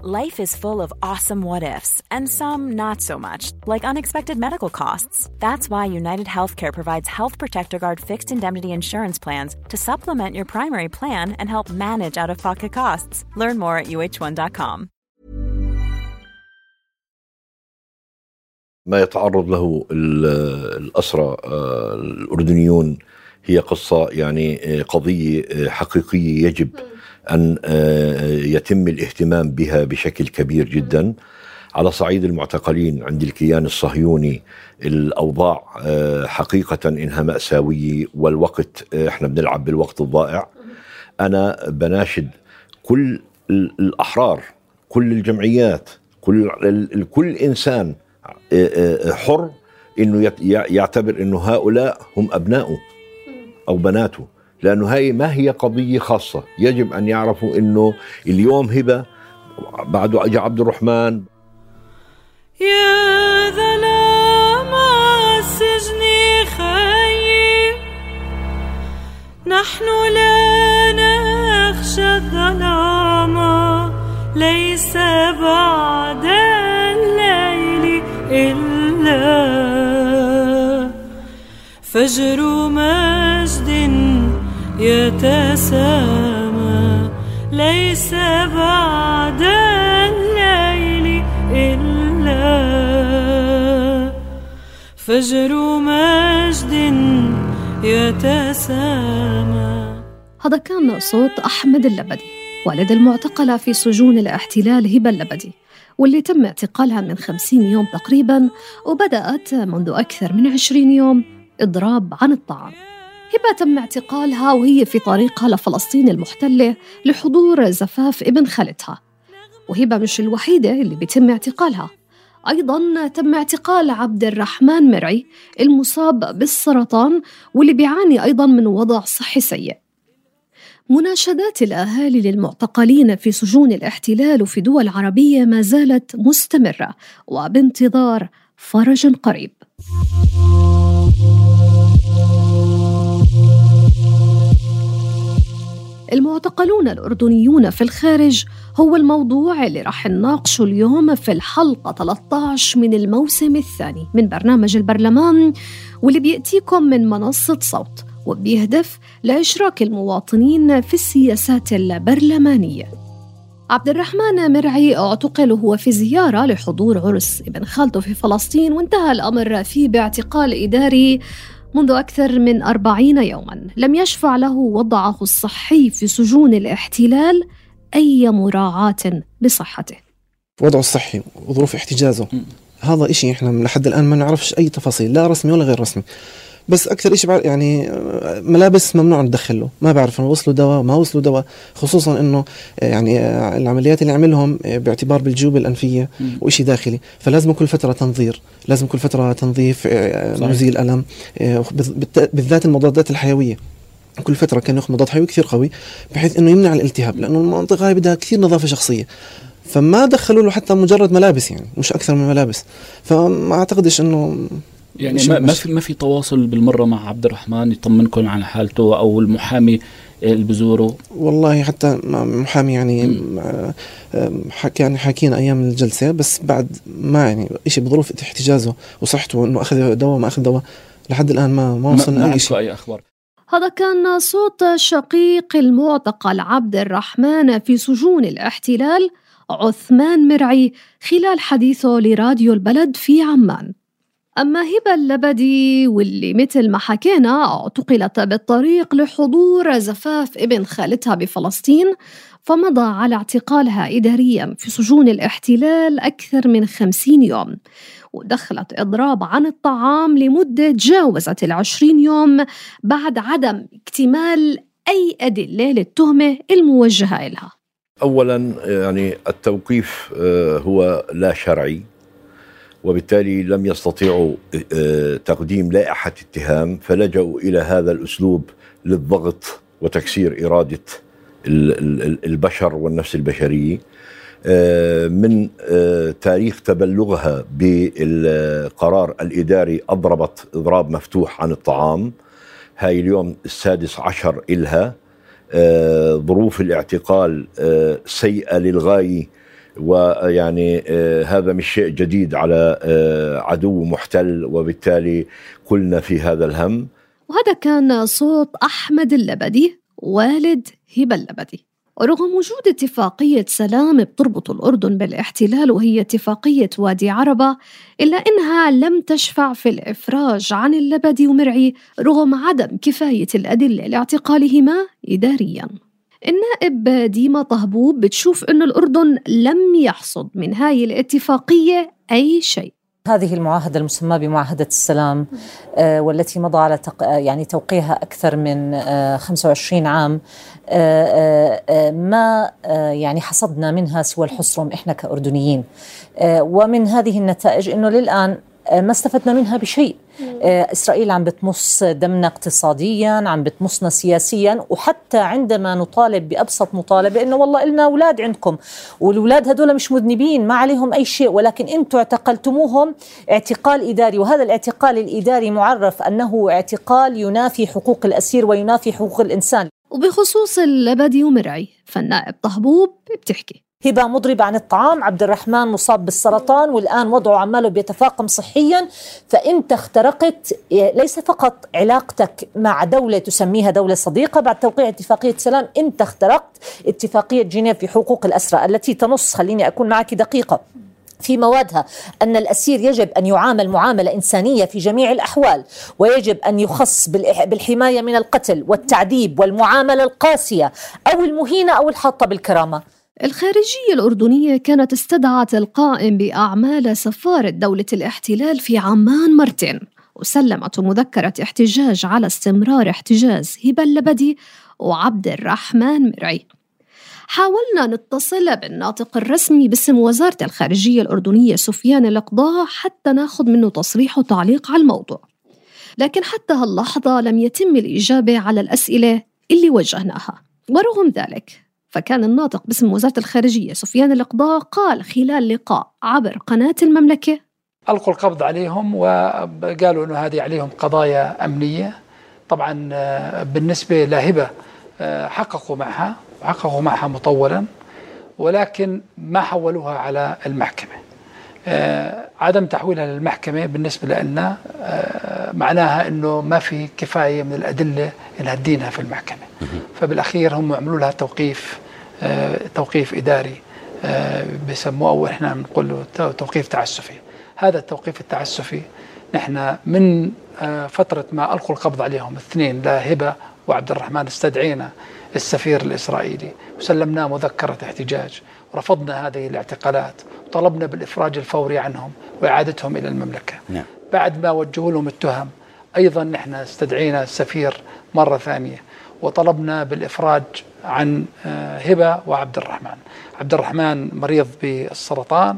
Life is full of awesome what ifs, and some not so much, like unexpected medical costs. That's why United Healthcare provides Health Protector Guard fixed indemnity insurance plans to supplement your primary plan and help manage out of pocket costs. Learn more at uh1.com. ما يتعرض له الأسرى الأردنيون هي قصة يعني قضية حقيقية يجب أن آه، يتم الاهتمام بها بشكل كبير جدا. على صعيد المعتقلين عند الكيان الصهيوني الأوضاع آه، حقيقة إنها مأساوية والوقت آه، إحنا بنلعب بالوقت الضائع. أنا بناشد كل الأحرار كل الجمعيات كل كل إنسان حر إنه يعتبر إنه هؤلاء هم ابنائه أو بناته. لأنه هاي ما هي قضية خاصة. يجب أن يعرفوا إنه اليوم هبة بعده اجى عبد الرحمن. يا ظلام السجن خير. نحن لا نخشى الظلام ليس بعد الليل إلا. فجر مجد يتسامى. ليس بعد الليل إلا فجر مجد يتسامى. هذا كان صوت أحمد اللبدي والد المعتقلة في سجون الاحتلال هبة اللبدي واللي تم اعتقالها من خمسين يوم تقريبا وبدأت منذ أكثر من عشرين يوم إضراب عن الطعام. هبة تم اعتقالها وهي في طريقها لفلسطين المحتلة لحضور زفاف ابن خالتها. وهبة مش الوحيدة اللي بيتم اعتقالها. أيضا تم اعتقال عبد الرحمن مرعي المصاب بالسرطان واللي بيعاني أيضا من وضع صحي سيء. مناشدات الأهالي للمعتقلين في سجون الاحتلال وفي دول عربية ما زالت مستمرة وبانتظار فرج قريب. المعتقلون الأردنيون في الخارج هو الموضوع اللي راح نناقشه اليوم في الحلقة 13 من الموسم الثاني من برنامج البرلمان واللي بيأتيكم من منصة صوت وبيهدف لإشراك المواطنين في السياسات البرلمانية. عبد الرحمن مرعي اعتقل وهو في زيارة لحضور عرس ابن خالته في فلسطين وانتهى الأمر فيه باعتقال إداري منذ أكثر من أربعين يوما لم يشفع له وضعه الصحي في سجون الاحتلال أي مراعاة لصحته. وضعه الصحي وظروف احتجازه. هذا إشي إحنا لحد الآن ما نعرفش أي تفاصيل لا رسمي ولا غير رسمي. بس أكثر شيء يعني ملابس ممنوع ندخله ما بعرف إنه وصلوا دواء ما وصلوا دواء. خصوصا إنه يعني العمليات اللي عملهم باعتبار بالجيوب الأنفية وشيء داخلي. فلازم كل فترة تنظير. لازم كل فترة تنظيف مزيل الم بالذات المضادات الحيوية. كل فترة كان ياخذ مضاد حيوي كثير قوي بحيث إنه يمنع الالتهاب لأنه المنطقة هاي بدها كثير نظافة شخصية. فما دخلوا له حتى مجرد ملابس يعني مش أكثر من ملابس. فما أعتقدش إنه يعني ما, ما في ما في تواصل بالمرة مع عبد الرحمن يطمنكم عن حالته أو المحامي اللي بزوره؟ والله حتى محامي يعني حكى يعني حكينا أيام الجلسة بس بعد ما يعني شيء بظروف احتجازه وصحته إنه أخذ دواء ما أخذ دواء لحد الآن ما ما وصلنا اي شيء. أي أخبار؟ هذا كان صوت شقيق المعتقل عبد الرحمن في سجون الاحتلال عثمان مرعي خلال حديثه لراديو البلد في عمان. أما هبة اللبدي واللي مثل ما حكينا اعتقلت بالطريق لحضور زفاف ابن خالتها بفلسطين فمضى على اعتقالها إداريا في سجون الاحتلال أكثر من خمسين يوم ودخلت إضراب عن الطعام لمدة جاوزت العشرين يوم بعد عدم اكتمال أي أدلة للتهمة الموجهة إلها. أولا يعني التوقيف آه، هو لا شرعي. وبالتالي لم يستطيعوا آه، تقديم لائحة اتهام فلجأوا إلى هذا الأسلوب للضغط وتكسير إرادة البشر والنفس البشرية. آه، من آه، تاريخ تبلغها بالقرار الإداري أضربت إضراب مفتوح عن الطعام. هاي اليوم السادس عشر إلها. ظروف الاعتقال سيئة للغاية ويعني آه، هذا مش شيء جديد على آه، عدو محتل وبالتالي كلنا في هذا الهم. وهذا كان صوت أحمد اللبدي والد هبة اللبدي. ورغم وجود اتفاقية سلام بتربط الأردن بالاحتلال وهي اتفاقية وادي عربة إلا إنها لم تشفع في الإفراج عن اللبدي ومرعي رغم عدم كفاية الأدلة لاعتقالهما إدارياً. النائب ديما طهبوب بتشوف أنه الأردن لم يحصد من هاي الاتفاقية أي شيء. هذه المعاهدة المسماة بمعاهدة السلام آه، والتي مضى على تق... يعني توقيعها أكثر من آه 25 عام آه، آه، ما يعني حصدنا منها سوى الحصرم إحنا كأردنيين. ومن هذه النتائج أنه للآن ما استفدنا منها بشيء. آه، إسرائيل عم بتمص دمنا اقتصاديا عم بتمصنا سياسيا وحتى عندما نطالب بأبسط مطالبة إنه والله إلنا أولاد عندكم والأولاد هدول مش مذنبين ما عليهم أي شيء ولكن أنتم اعتقلتموهم اعتقال إداري وهذا الاعتقال الإداري معرف أنه اعتقال ينافي حقوق الأسير وينافي حقوق الإنسان. وبخصوص اللبدي ومرعي فالنائب طهبوب بتحكي. هبة مضربة عن الطعام. عبد الرحمن مصاب بالسرطان والآن وضعه عماله بيتفاقم صحيا. فأنت اخترقت ليس فقط علاقتك مع دولة تسميها دولة صديقة بعد توقيع اتفاقية سلام أنت اخترقت اتفاقية جنيف في حقوق الأسرى التي تنص خليني أكون معك دقيقة في موادها أن الأسير يجب أن يعامل معاملة إنسانية في جميع الأحوال ويجب أن يخص بالحماية من القتل والتعذيب والمعاملة القاسية أو المهينة أو الحاطة بالكرامة. الخارجية الأردنية كانت استدعت القائم بأعمال سفارة دولة الاحتلال في عمان مرتين وسلمت مذكرة احتجاج على استمرار احتجاز هبة اللبدي وعبد الرحمن مرعي. حاولنا نتصل بالناطق الرسمي باسم وزارة الخارجية الأردنية سفيان القضاء حتى ناخذ منه تصريح وتعليق على الموضوع. لكن حتى هاللحظة لم يتم الإجابة على الأسئلة اللي وجهناها. ورغم ذلك فكان الناطق باسم وزارة الخارجية سفيان القضاء قال خلال لقاء عبر قناة المملكة ألقوا القبض عليهم وقالوا أنه هذه عليهم قضايا أمنية. طبعا آه، بالنسبة لهبة آه، حققوا معها وحققوا معها مطولا ولكن ما حولوها على المحكمة. آه، عدم تحويلها للمحكمة بالنسبة لنا معناها أنه ما في كفاية من الأدلة أنها تدينها في المحكمة. فبالأخير هم عملوا لها توقيف توقيف إداري آه، بسموه أو إحنا بنقول له توقيف تعسفي. هذا التوقيف التعسفي نحن من آه، فترة ما ألقوا القبض عليهم الاثنين لا هبة وعبد الرحمن استدعينا السفير الإسرائيلي. وسلمناه مذكرة احتجاج ورفضنا هذه الاعتقالات وطلبنا بالإفراج الفوري عنهم وإعادتهم إلى المملكة. نعم. بعد ما وجهوا لهم التهم أيضا نحن استدعينا السفير مرة ثانية وطلبنا بالإفراج عن آه، هبة وعبد الرحمن عبد الرحمن مريض بالسرطان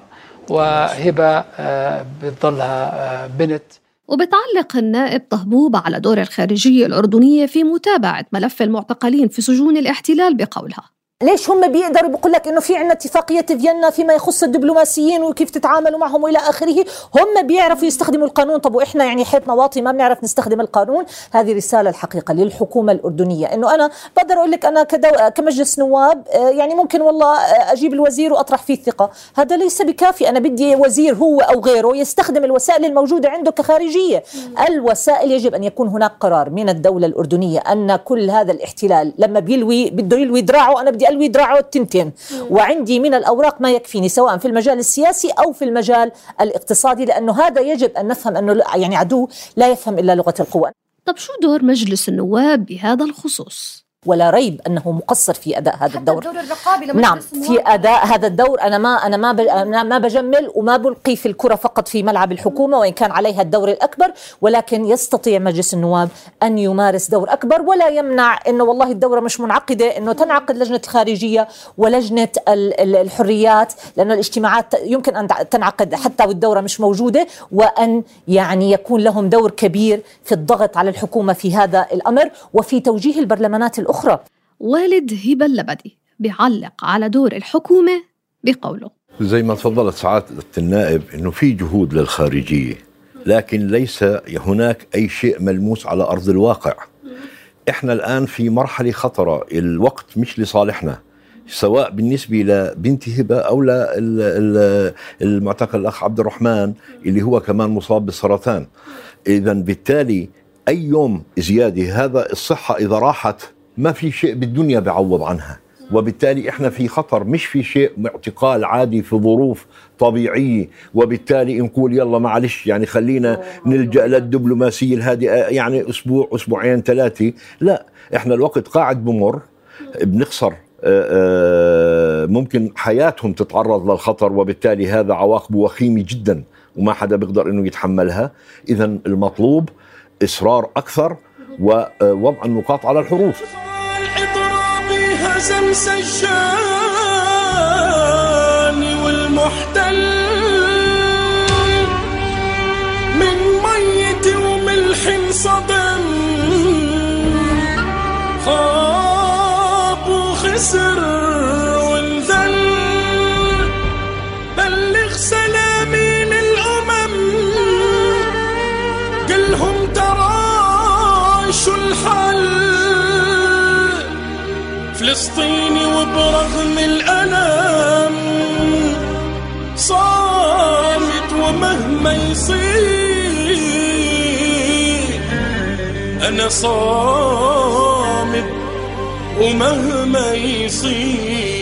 وهبة آه، بتظلها آه، بنت. وبتعلق النائب طهبوب على دور الخارجية الأردنية في متابعة ملف المعتقلين في سجون الاحتلال بقولها. ليش هم بيقدروا بيقول لك إنه في عندنا اتفاقية فيينا فيما يخص الدبلوماسيين وكيف تتعاملوا معهم وإلى آخره؟ هم بيعرفوا يستخدموا القانون. طب وإحنا يعني حيطنا واطي ما بنعرف نستخدم القانون؟ هذه رسالة الحقيقة للحكومة الأردنية. إنه أنا بقدر أقول لك أنا كدو... كمجلس نواب آه، يعني ممكن والله آه، أجيب الوزير وأطرح فيه الثقة. هذا ليس بكافي. أنا بدي وزير هو أو غيره يستخدم الوسائل الموجودة عنده كخارجية. الوسائل يجب أن يكون هناك قرار من الدولة الأردنية أن كل هذا الاحتلال لما بيلوي بده يلوي دراعه أنا بدي الوي دراعه التنتين وعندي من الأوراق ما يكفيني سواء في المجال السياسي أو في المجال الاقتصادي لأنه هذا يجب أن نفهم أنه يعني عدو لا يفهم إلا لغة القوه طب شو دور مجلس النواب بهذا الخصوص؟ ولا ريب أنه مقصر في أداء هذا الدور. الدور الرقابي نعم في أداء هذا الدور أنا ما أنا ما أنا ما بجمل وما بلقي في الكرة فقط في ملعب الحكومة وإن كان عليها الدور الأكبر ولكن يستطيع مجلس النواب أن يمارس دور أكبر ولا يمنع إنه والله الدورة مش منعقدة إنه تنعقد لجنة الخارجية ولجنة الحريات لأنه الاجتماعات يمكن أن تنعقد حتى والدورة مش موجودة وأن يعني يكون لهم دور كبير في الضغط على الحكومة في هذا الأمر وفي توجيه البرلمانات الأخرى. أخرى. والد هبة اللبدي بيعلق على دور الحكومة بقوله. زي ما تفضلت سعادة النائب أنه في جهود للخارجية لكن ليس هناك أي شيء ملموس على أرض الواقع. إحنا الآن في مرحلة خطرة الوقت مش لصالحنا سواء بالنسبة لبنت هبة أو للمعتقل الأخ عبد الرحمن اللي هو كمان مصاب بالسرطان. إذا بالتالي أي يوم زيادة هذا الصحة إذا راحت ما في شيء بالدنيا بيعوض عنها. وبالتالي إحنا في خطر مش في شيء اعتقال عادي في ظروف طبيعية. وبالتالي نقول يلا معلش يعني خلينا نلجأ للدبلوماسية الهادئة يعني أسبوع أسبوعين ثلاثة. لا إحنا الوقت قاعد بمر بنخسر. آه، آه، ممكن حياتهم تتعرض للخطر وبالتالي هذا عواقبه وخيمة جدا وما حدا بيقدر إنه يتحملها. اذا المطلوب إصرار أكثر ووضع النقاط على الحروف. هزم سجاني والمحتل من ميت وملح صدم. فلسطيني وبرغم الألم صامت ومهما يصير أنا صامت ومهما يصير.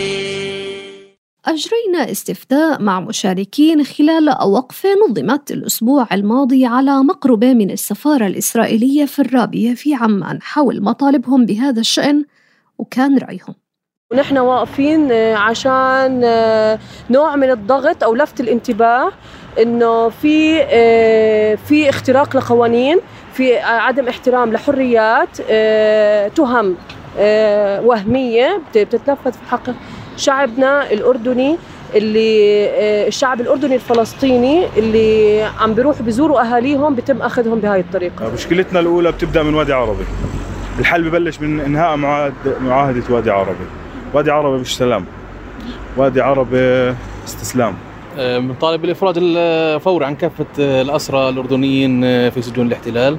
أجرينا استفتاء مع مشاركين خلال وقفة نظمت الأسبوع الماضي على مقربة من السفارة الإسرائيلية في الرابية في عمان حول مطالبهم بهذا الشأن وكان رأيهم. ونحن واقفين آه، عشان آه، نوع من الضغط أو لفت الانتباه إنه في آه، في اختراق لقوانين في عدم احترام لحريات تهم وهمية بت- بتتنفذ في حق شعبنا الأردني اللي الشعب الأردني الفلسطيني اللي عم بيروحوا بيزوروا أهاليهم بيتم أخذهم بهاي الطريقة. مشكلتنا الأولى بتبدأ من وادي عربي. الحل ببلش من إنهاء معاهد معاهدة وادي عربي. وادي عربي مش سلام وادي عربي استسلام بنطالب بالافراج الفوري عن كافة الأسرى الأردنيين في سجون الاحتلال.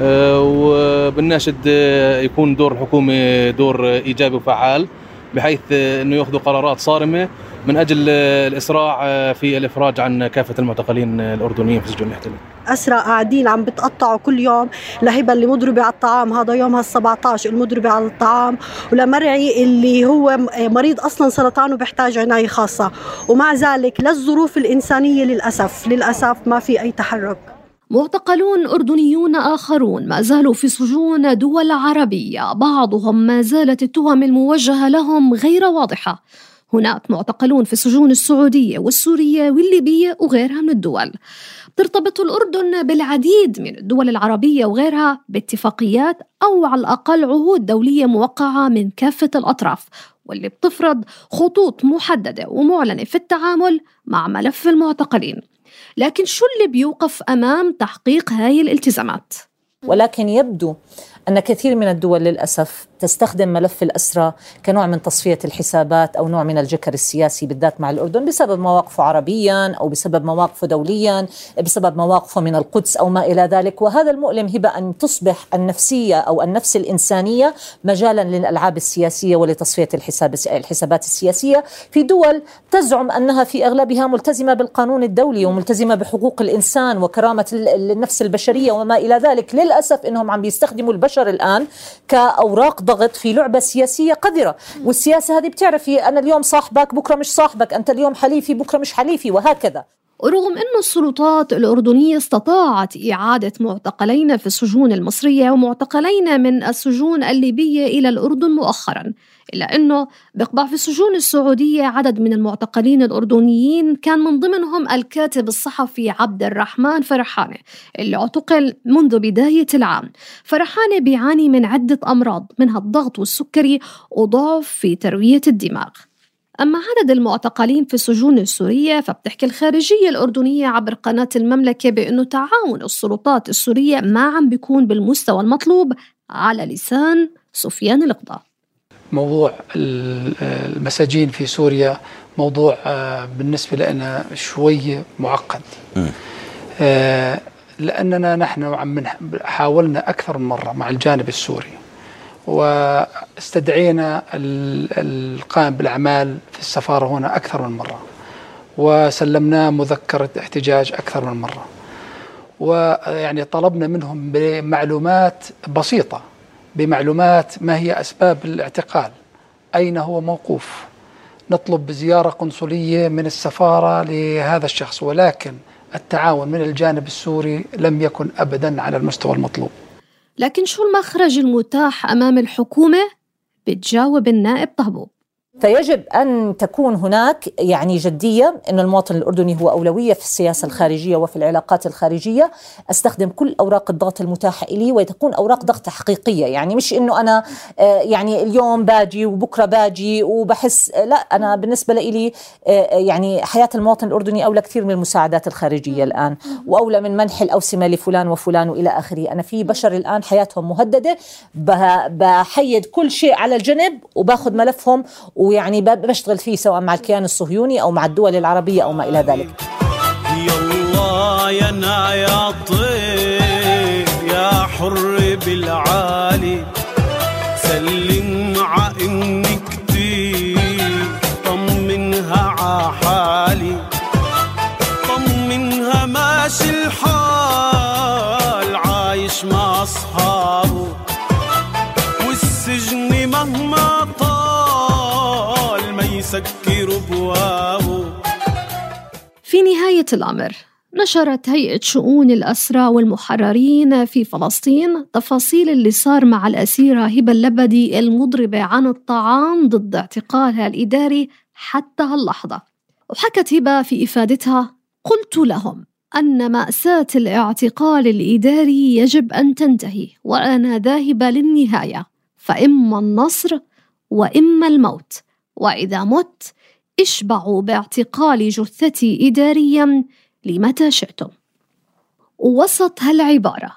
أه، وبناشد أه، يكون دور الحكومة دور إيجابي وفعال بحيث أه، إنه ياخذوا قرارات صارمة. من أجل الإسراع في الإفراج عن كافة المعتقلين الأردنيين في سجون الاحتلال أسرى قاعدين عم بتقطعوا كل يوم لهبة اللي مضربة على الطعام. هذا يومها ال 17 المضربة على الطعام. ولمرعي اللي هو م- مريض أصلا سرطان وبيحتاج عناية خاصة. ومع ذلك للظروف الإنسانية للأسف. للأسف ما في أي تحرك. معتقلون أردنيون آخرون ما زالوا في سجون دول عربية. بعضهم ما زالت التهم الموجهة لهم غير واضحة. هناك معتقلون في السجون السعودية والسورية والليبية وغيرها من الدول ترتبط الأردن بالعديد من الدول العربية وغيرها باتفاقيات أو على الأقل عهود دولية موقعة من كافة الأطراف واللي بتفرض خطوط محددة ومعلنة في التعامل مع ملف المعتقلين لكن شو اللي بيوقف أمام تحقيق هاي الالتزامات؟ ولكن يبدو أن كثير من الدول للأسف تستخدم ملف الأسرى كنوع من تصفية الحسابات أو نوع من الجكر السياسي بالذات مع الأردن بسبب مواقفه عربيا أو بسبب مواقفه دوليا بسبب مواقفه من القدس أو ما إلى ذلك. وهذا المؤلم هبة أن تصبح النفسية أو النفس الإنسانية مجالا للألعاب السياسية ولتصفية الحساب الحسابات السياسية. في دول تزعم أنها في أغلبها ملتزمة بالقانون الدولي وملتزمة بحقوق الإنسان وكرامة ال- النفس البشرية وما إلى ذلك. للأسف أنهم عم بيستخدموا البشر الآن كأوراق ضغط في لعبة سياسية قذرة. والسياسة هذه بتعرفي أنا اليوم صاحبك بكرة مش صاحبك أنت اليوم حليفي بكرة مش حليفي وهكذا. ورغم أن السلطات الأردنية استطاعت إعادة معتقلين في السجون المصرية ومعتقلين من السجون الليبية إلى الأردن مؤخرا إلا أنه بيقبع في السجون السعودية عدد من المعتقلين الأردنيين كان من ضمنهم الكاتب الصحفي عبد الرحمن فرحانة اللي اعتقل منذ بداية العام. فرحانة بيعاني من عدة أمراض منها الضغط والسكري وضعف في تروية الدماغ. أما عدد المعتقلين في السجون السورية فبتحكي الخارجية الأردنية عبر قناة المملكة بأنه تعاون السلطات السورية ما عم بيكون بالمستوى المطلوب على لسان سفيان القضاء. موضوع ال- المساجين في سوريا موضوع آه، بالنسبة لنا شوية معقد. آه، لأننا نحن عم حاولنا أكثر من مرة مع الجانب السوري واستدعينا ال- القائم بالأعمال في السفارة هنا أكثر من مرة وسلمناه مذكرة احتجاج أكثر من مرة ويعني طلبنا منهم بمعلومات بسيطة بمعلومات ما هي أسباب الاعتقال. أين هو موقوف؟ نطلب بزيارة قنصلية من السفارة لهذا الشخص ولكن التعاون من الجانب السوري لم يكن أبدا على المستوى المطلوب. لكن شو المخرج المتاح أمام الحكومة؟ بتجاوب النائب طهبوب. فيجب أن تكون هناك يعني جدية إن المواطن الأردني هو أولوية في السياسة الخارجية وفي العلاقات الخارجية، أستخدم كل أوراق الضغط المتاحة لي وتكون أوراق ضغط حقيقيه، يعني مش إنه أنا آه، يعني اليوم باجي وبكرة باجي وبحس لا أنا بالنسبة لي آه، يعني حياة المواطن الأردني أولى كثير من المساعدات الخارجية الآن، وأولى من منح الأوسمة لفلان وفلان وإلى آخره، أنا في بشر الآن حياتهم مهددة ب- بحيد كل شيء على الجنب وباخذ ملفهم ويعني بشتغل فيه سواء مع الكيان الصهيوني أو مع الدول العربية أو ما إلى ذلك. يلا يا في نهاية الأمر نشرت هيئة شؤون الأسرى والمحررين في فلسطين تفاصيل اللي صار مع الأسيرة هبة اللبدي المضربة عن الطعام ضد اعتقالها الإداري حتى هاللحظة. وحكت هبة في إفادتها قلت لهم أن مأساة الاعتقال الإداري يجب أن تنتهي وأنا ذاهبة للنهاية فإما النصر وإما الموت وإذا مت اشبعوا باعتقال جثتي إداريا لمتى شئتم؟ ووسط هالعبارة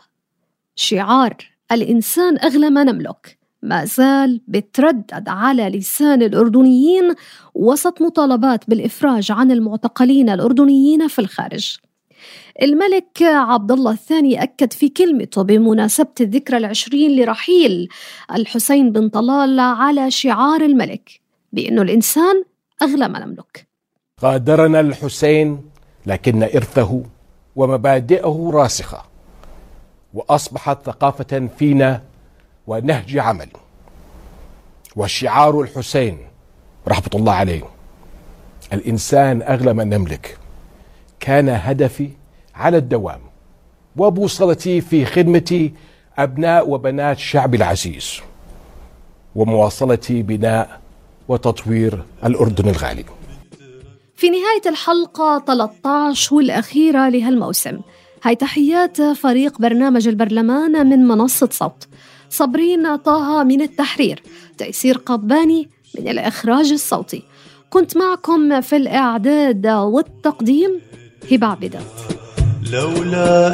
شعار الإنسان أغلى ما نملك ما زال بتردد على لسان الأردنيين وسط مطالبات بالإفراج عن المعتقلين الأردنيين في الخارج. الملك عبد الله الثاني أكد في كلمته بمناسبة الذكرى العشرين لرحيل الحسين بن طلال على شعار الملك بأنه الإنسان أغلى ما نملك. غادرنا الحسين لكن إرثه ومبادئه راسخة وأصبحت ثقافة فينا ونهج عمل. وشعار الحسين رحمة الله عليه الإنسان أغلى ما نملك. كان هدفي على الدوام وبوصلتي في خدمة أبناء وبنات شعبي العزيز ومواصلة بناء وتطوير الأردن الغالي. في نهاية الحلقة 13 والأخيرة لهالموسم هاي تحيات فريق برنامج البرلمان من منصة صوت. صابرين طه من التحرير. تيسير قباني من الإخراج الصوتي. كنت معكم في الإعداد والتقديم هبة عبدات لولا